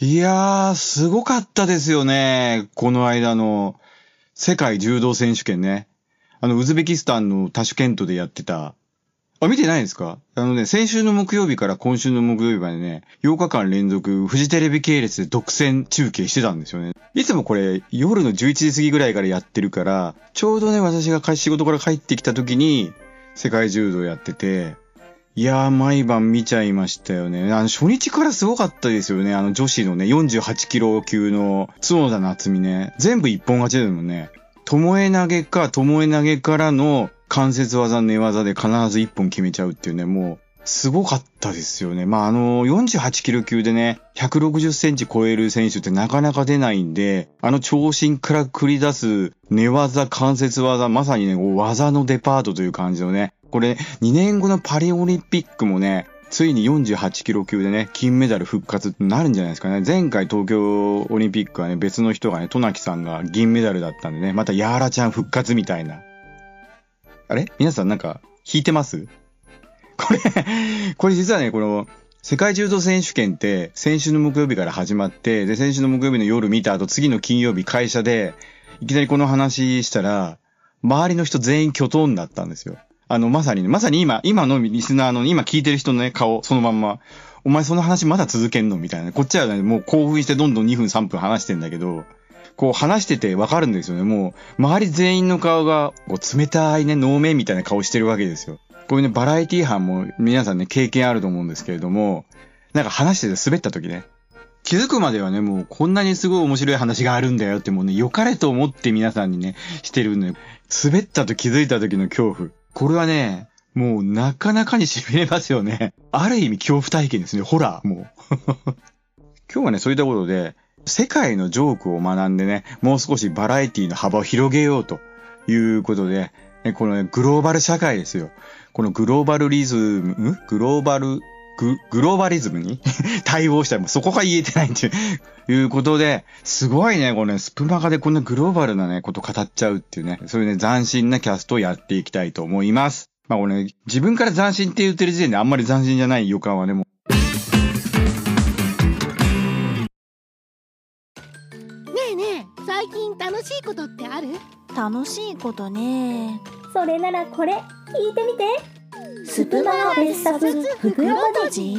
いやー、すごかったですよね。この間の世界柔道選手権ね。あの、ウズベキスタンのタシュケントでやってた。あ、見てないですか？あのね、先週の木曜日から今週の木曜日までね、8日間連続、フジテレビ系列で独占中継してたんですよね。いつもこれ、夜の11時過ぎぐらいからやってるから、ちょうどね、私が仕事から帰ってきた時に、世界柔道やってて、いやー、毎晩見ちゃいましたよね。あの、初日からすごかったですよね。あの、女子のね、48キロ級の角田夏美ね。全部一本勝ちですもんね。巴投げか、巴投げからの関節技、寝技で必ず一本決めちゃうっていうね、もう、すごかったですよね。まあ、あの、48キロ級でね、160センチ超える選手ってなかなか出ないんで、あの長身から繰り出す寝技、関節技、まさにね、技のデパートという感じのね、これ、2年後のパリオリンピックもね、ついに48キロ級でね、金メダル復活になるんじゃないですかね。前回東京オリンピックはね、別の人がね、トナキさんが銀メダルだったんでね、またヤーラちゃん復活みたいな。あれ？皆さんなんか、弾いてます？これこれ実はね、この、世界柔道選手権って先週の木曜日から始まって、で、先週の木曜日の夜見た後、次の金曜日会社で、いきなりこの話したら、周りの人全員巨頭になったんですよ。あの、まさにね、まさに今、今のリスナーの、今聞いてる人のね、顔、そのまんま、お前その話まだ続けんのみたいな。こっちはね、もう興奮してどんどん2分3分話してんだけど、こう話しててわかるんですよね。もう、周り全員の顔が、こう冷たいね、能面みたいな顔してるわけですよ。こういうね、バラエティ班も皆さんね、経験あると思うんですけれども、なんか話してて滑った時ね、気づくまではね、もうこんなにすごい面白い話があるんだよってもうね、良かれと思って皆さんにね、してるんで、滑ったと気づいた時の恐怖。これはね、もうなかなかに痺れますよね。ある意味恐怖体験ですね。ホラー、もう。今日はね、そういったことで、世界のジョークを学んでね、もう少しバラエティの幅を広げようということで、この、ね、グローバル社会ですよ。このグローバルリズム、グローバル、グ、グローバリズムに？対応したら、そこが言えてないっていうことで、すごいね、このね、スプマガでこんなグローバルなね、こと語っちゃうっていうね、そういうね、斬新なキャストをやっていきたいと思います。まあこれね、自分から斬新って言ってる時点であんまり斬新じゃない予感はね、もう。ねえねえ、最近楽しいことってある？楽しいことね。それならこれ、聞いてみて。スプマガ別冊袋とじ？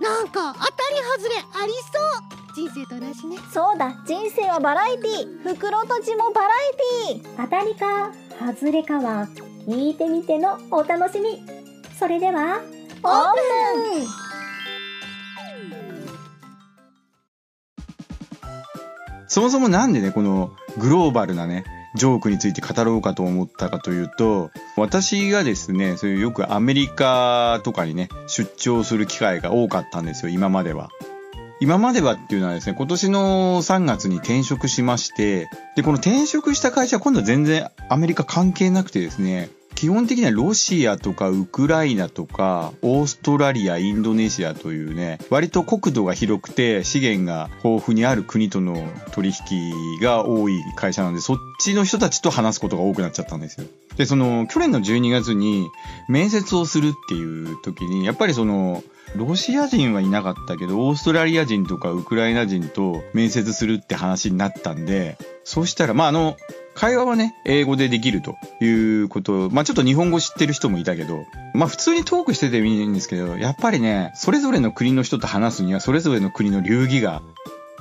なんか当たり外れありそう。人生と同じね。そうだ人生はバラエティ。袋とじもバラエティ。当たりか外れかは聞いてみてのお楽しみ。それではオープン。そもそもなんでね、このグローバルなね、ジョークについて語ろうかと思ったかというと、私がですね、そういうよくアメリカとかにね、出張する機会が多かったんですよ、今までは。今まではっていうのはですね、今年の3月に転職しまして、で、この転職した会社は今度は全然アメリカ関係なくてですね、基本的にはロシアとかウクライナとかオーストラリア、インドネシアというね、割と国土が広くて資源が豊富にある国との取引が多い会社なんで、そっちの人たちと話すことが多くなっちゃったんですよ。で、その去年の12月に面接をするっていう時に、やっぱりそのロシア人はいなかったけど、オーストラリア人とかウクライナ人と面接するって話になったんで、そうしたら、まあ、あの、会話はね、英語でできるということ。まあちょっと日本語知ってる人もいたけど、まあ普通にトークしててもいいんですけど、やっぱりね、それぞれの国の人と話すには、それぞれの国の流儀が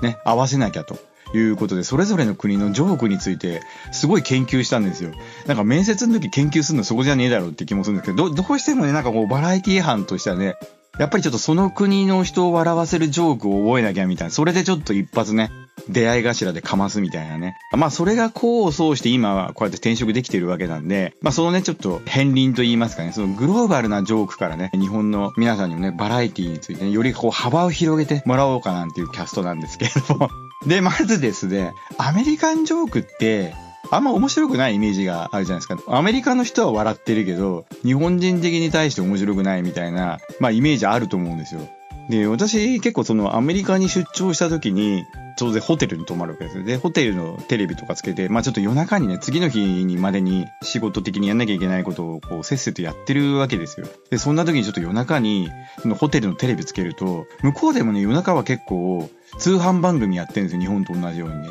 ね、合わせなきゃと。いうことで、それぞれの国のジョークについて、すごい研究したんですよ。なんか面接の時研究するのそこじゃねえだろうって気もするんですけど、ど、どうしてもね、なんかこう、バラエティ班としてはね、やっぱりちょっとその国の人を笑わせるジョークを覚えなきゃみたいな。それでちょっと一発ね、出会い頭でかますみたいなね。まあそれが功を奏して今はこうやって転職できてるわけなんで、まあそのねちょっと片鱗と言いますかね、そのグローバルなジョークからね、日本の皆さんにもね、バラエティについてね、よりこう幅を広げてもらおうかなんていうキャストなんですけれども。で、まずですね、アメリカンジョークって、あんま面白くないイメージがあるじゃないですか。アメリカの人は笑ってるけど、日本人的に対して面白くないみたいな、まあイメージあると思うんですよ。で、私結構そのアメリカに出張した時に、当然ホテルに泊まるわけです。で、ホテルのテレビとかつけて、まあちょっと夜中にね、次の日にまでに仕事的にやんなきゃいけないことをこうせっせとやってるわけですよ。で、そんな時にちょっと夜中に、そのホテルのテレビつけると、向こうでもね、夜中は結構通販番組やってるんですよ。日本と同じようにね。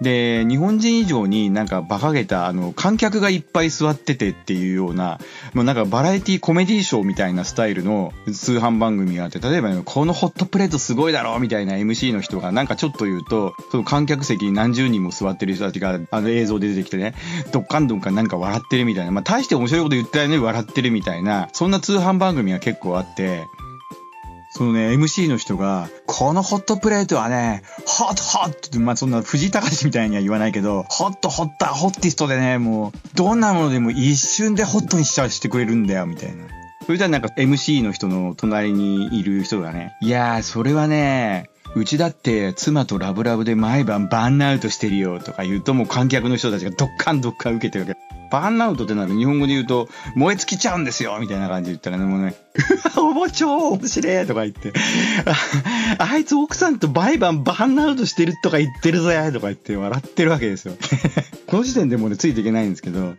で、日本人以上になんか馬鹿げた、あの、観客がいっぱい座っててっていうような、もうなんかバラエティコメディショーみたいなスタイルの通販番組があって、例えばね、このホットプレートすごいだろみたいな MC の人がなんかちょっと言うと、その観客席に何十人も座ってる人たちが、あの映像で出てきてね、どっかんどっかなんか笑ってるみたいな、まあ大して面白いこと言ったよね、笑ってるみたいな、そんな通販番組が結構あって、そのね、MC の人が、このホットプレートはね、ホットホットって、まあそんな藤井隆みたいには言わないけど、ホットホッターホッティストでね、もう、どんなものでも一瞬でホットにしちゃしてくれるんだよ、みたいな。それじゃなんか MC の人の隣にいる人がね、いやー、それはね、うちだって妻とラブラブで毎晩バンアウトしてるよとか言うともう観客の人たちがドッカンドッカン受けてるわけ。バーンアウトってなる日本語で言うと、燃え尽きちゃうんですよみたいな感じで言ったらね、もうね、うわ、おも超面白いとか言ってあ、あいつ奥さんと毎晩バーンアウトしてるとか言ってるぞやとか言って笑ってるわけですよ この時点でもうね、ついていけないんですけど、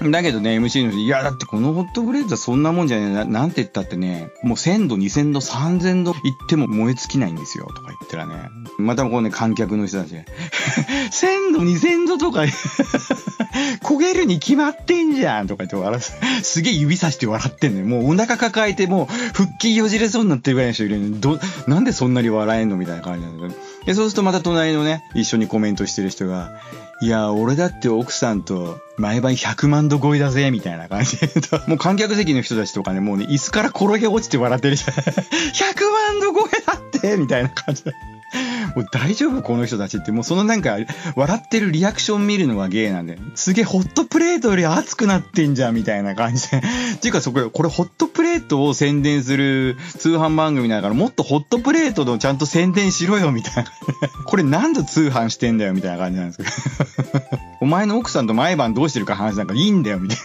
だけどね、MC の人、いや、だってこのホットブレーズはそんなもんじゃねえな。なんて言ったってね、もう1000度、2000度、3000度行っても燃え尽きないんですよ、とか言ったらね。またこうね、観客の人たち。1000度、2000度とか 焦げるに決まってんじゃんとか言って笑う。すげえ指さして笑ってんのよ。もうお腹抱えてもう腹筋よじれそうになってるぐらいの人いるのに、ど、なんでそんなに笑えんのみたいな感じなんだけど。で、そうするとまた隣のね、一緒にコメントしてる人が、いや、俺だって奥さんと毎晩100万度超えだぜ、みたいな感じで。もう観客席の人たちとかね、もうね、椅子から転げ落ちて笑ってるじゃん。100万度超えだってみたいな感じで。もう大丈夫この人たちって、もうそのなんか、笑ってるリアクション見るのがゲイなんで、すげえホットプレートより熱くなってんじゃん、みたいな感じで。ていうかそこ、これホットプレートを宣伝する通販番組だから、もっとホットプレートのちゃんと宣伝しろよ、みたいな。これ何度通販してんだよ、みたいな感じなんですけど。お前の奥さんと毎晩どうしてるか話なんかいいんだよ、みたい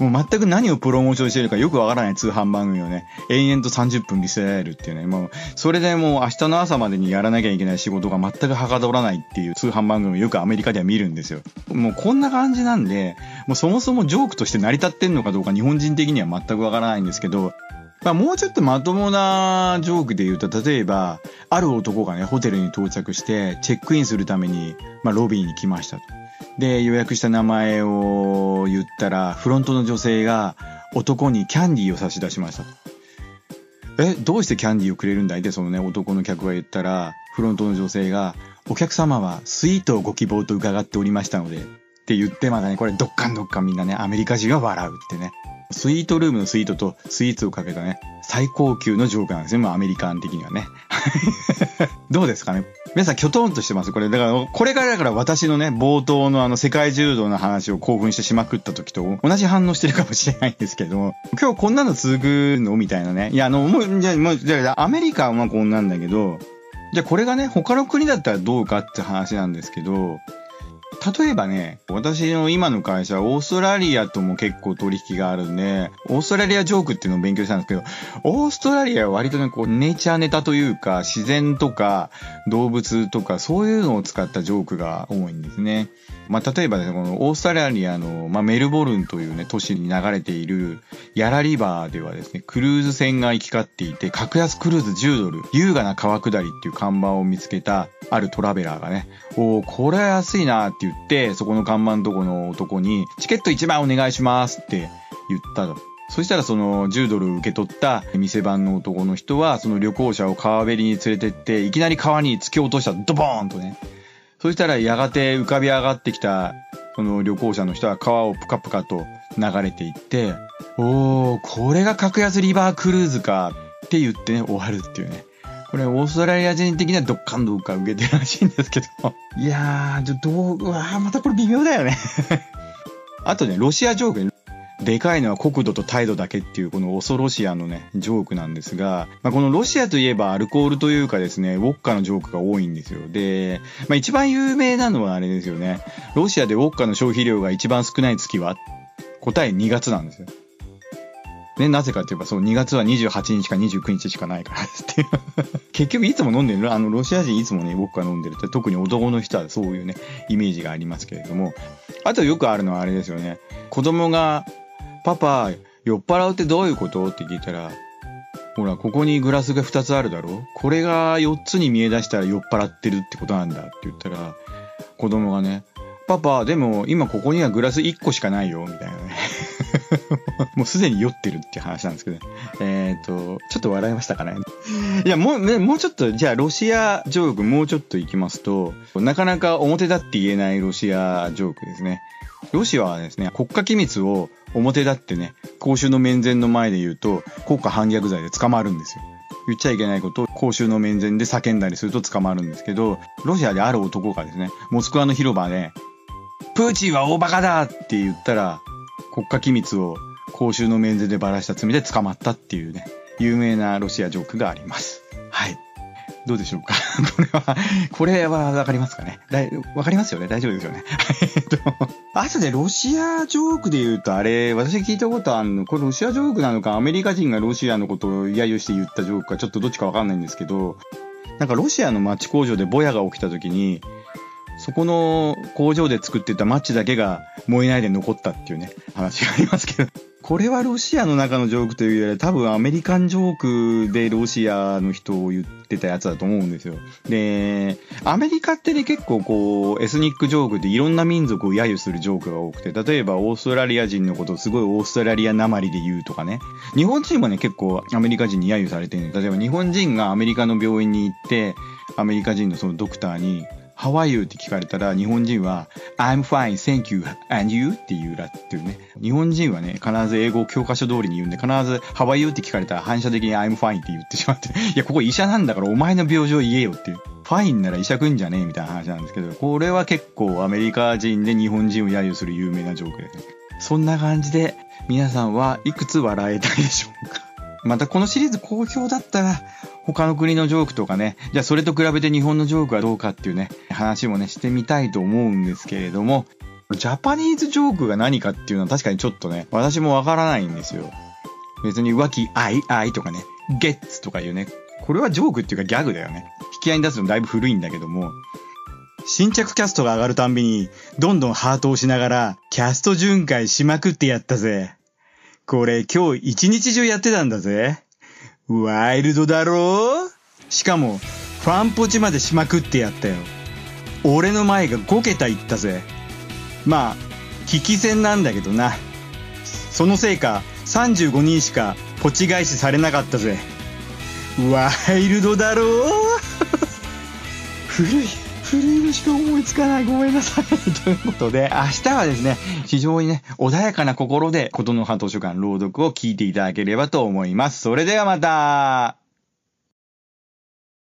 な。もう全く何をプロモーションしてるかよくわからない通販番組をね、延々と30分見せられるっていうね、もう、それでもう明日の朝までにやらなきゃいけない仕事が全くはかどらないっていう通販番組をよくアメリカでは見るんですよ。もうこんな感じなんで、もうそもそもジョークとして成り立ってんのかどうか日本人的には全くわからないんですけど、まあもうちょっとまともなジョークで言うと、例えば、ある男がね、ホテルに到着して、チェックインするために、まあロビーに来ましたと。で、予約した名前を言ったら、フロントの女性が男にキャンディーを差し出しました。え、どうしてキャンディーをくれるんだい？ってそのね、男の客が言ったら、フロントの女性が、お客様はスイートをご希望と伺っておりましたので、って言ってまだね、これどっかんどっかんみんなね、アメリカ人は笑うってね。スイートルームのスイートとスイーツをかけたね、最高級のジョークなんですね。まあアメリカン的にはね。どうですかね？皆さん、きょとんとしてます？これ、だから、これからだから私のね、冒頭のあの、世界柔道の話を興奮してしまくった時と同じ反応してるかもしれないんですけど、今日こんなの続くの？みたいなね。いや、あの、もう、じゃ、もう、じゃ、アメリカはこんなんだけど、じゃあこれがね、他の国だったらどうかって話なんですけど、例えばね、私の今の会社オーストラリアとも結構取引があるんで、オーストラリアジョークっていうのを勉強したんですけど、オーストラリアは割とね、こう、ネイチャーネタというか、自然とか動物とか、そういうのを使ったジョークが多いんですね。まあ、例えばね、このオーストラリアの、まあ、メルボルンというね、都市に流れているヤラリバーではですね、クルーズ船が行き交っていて、格安クルーズ10ドル、優雅な川下りっていう看板を見つけたあるトラベラーがね、おー、これは安いなって言って、そこの看板のとこの男に、チケット1枚お願いしますって言ったと。そしたらその10ドル受け取った店番の男の人は、その旅行者を川べりに連れてって、いきなり川に突き落としたドボーンとね。そしたらやがて浮かび上がってきた、その旅行者の人は川をプカプカと流れていって、おー、これが格安リバークルーズかって言ってね、終わるっていうね。これオーストラリア人的にはどっかんどっか受けてるらしいんですけど。いやー、ちょっと、うわー、またこれ微妙だよね あとね、ロシアジョークでかいのは国土と態度だけっていうこの恐ろしいあのね、ジョークなんですが、まあ、このロシアといえばアルコールというかですね、ウォッカのジョークが多いんですよ。で、まあ、一番有名なのはあれですよね。ロシアでウォッカの消費量が一番少ない月は答え2月なんですよ。ね、なぜかって言えば、そう、2月は28日か29日しかないから っていう。結局いつも飲んでるあの、ロシア人いつもね、僕が飲んでるって、特に男の人はそういうね、イメージがありますけれども。あとよくあるのはあれですよね。子供が、パパ、酔っ払うってどういうこと？って聞いたら、ほら、ここにグラスが2つあるだろこれが4つに見え出したら酔っ払ってるってことなんだって言ったら、子供がね、パパ、でも今ここにはグラス1個しかないよ、みたいなね。もうすでに酔ってるっていう話なんですけど、ねえっ、ー、と、ちょっと笑いましたかね。いや、もう、ね、もうちょっと、じゃあロシアジョークもうちょっといきますと、なかなか表立って言えないロシアジョークですね。ロシアはですね、国家機密を表立ってね、公衆の面前の前で言うと、国家反逆罪で捕まるんですよ。言っちゃいけないことを公衆の面前で叫んだりすると捕まるんですけど、ロシアである男がですね、モスクワの広場で、プーチンは大バカだって言ったら、国家機密を公衆の面前でばらした罪で捕まったっていうね、有名なロシアジョークがあります。はい。どうでしょうか？これは、これはわかりますかね？わかりますよね？大丈夫ですよね？えっと、あとでロシアジョークで言うとあれ、私聞いたことあるの、これロシアジョークなのかアメリカ人がロシアのことを揶揄して言ったジョークかちょっとどっちかわかんないんですけど、なんかロシアの町工場でボヤが起きた時に、そこの工場で作ってたマッチだけが燃えないで残ったっていうね、話がありますけど。これはロシアの中のジョークというより多分アメリカンジョークでロシアの人を言ってたやつだと思うんですよ。で、アメリカってね結構こうエスニックジョークでいろんな民族を揶揄するジョークが多くて、例えばオーストラリア人のことをすごいオーストラリアなまりで言うとかね。日本人もね結構アメリカ人に揶揄されてるんで、例えば日本人がアメリカの病院に行って、アメリカ人のそのドクターに、How are you? って聞かれたら、日本人は I'm fine, thank you, and you? って言うらっていうね。日本人はね、必ず英語を教科書通りに言うんで、必ず How are you? って聞かれたら反射的に I'm fine って言ってしまって、いや、ここ医者なんだからお前の病状言えよっていう。ファインなら医者くんじゃねえみたいな話なんですけど、これは結構アメリカ人で日本人を揶揄する有名なジョークですね。そんな感じで、皆さんはいくつ笑えたいでしょうかまたこのシリーズ好評だったら、他の国のジョークとかね、じゃあそれと比べて日本のジョークはどうかっていうね、話もね、してみたいと思うんですけれども、ジャパニーズジョークが何かっていうのは確かにちょっとね、私もわからないんですよ。別に浮気、愛、愛とかね、ゲッツとかいうね、これはジョークっていうかギャグだよね。引き合いに出すのだいぶ古いんだけども、新着キャストが上がるたんびに、どんどんハートをしながら、キャスト巡回しまくってやったぜ。これ今日一日中やってたんだぜ。ワイルドだろしかも、ファンポチまでしまくってやったよ。俺の前が5桁いったぜ。まあ、引き戦なんだけどな。そのせいか、35人しかポチ返しされなかったぜ。ワイルドだろ 古い。フレームしか思いつかない。ごめんなさい。ということで、明日はですね、非常にね、穏やかな心で、ことの葉図書館朗読を聞いていただければと思います。それではまた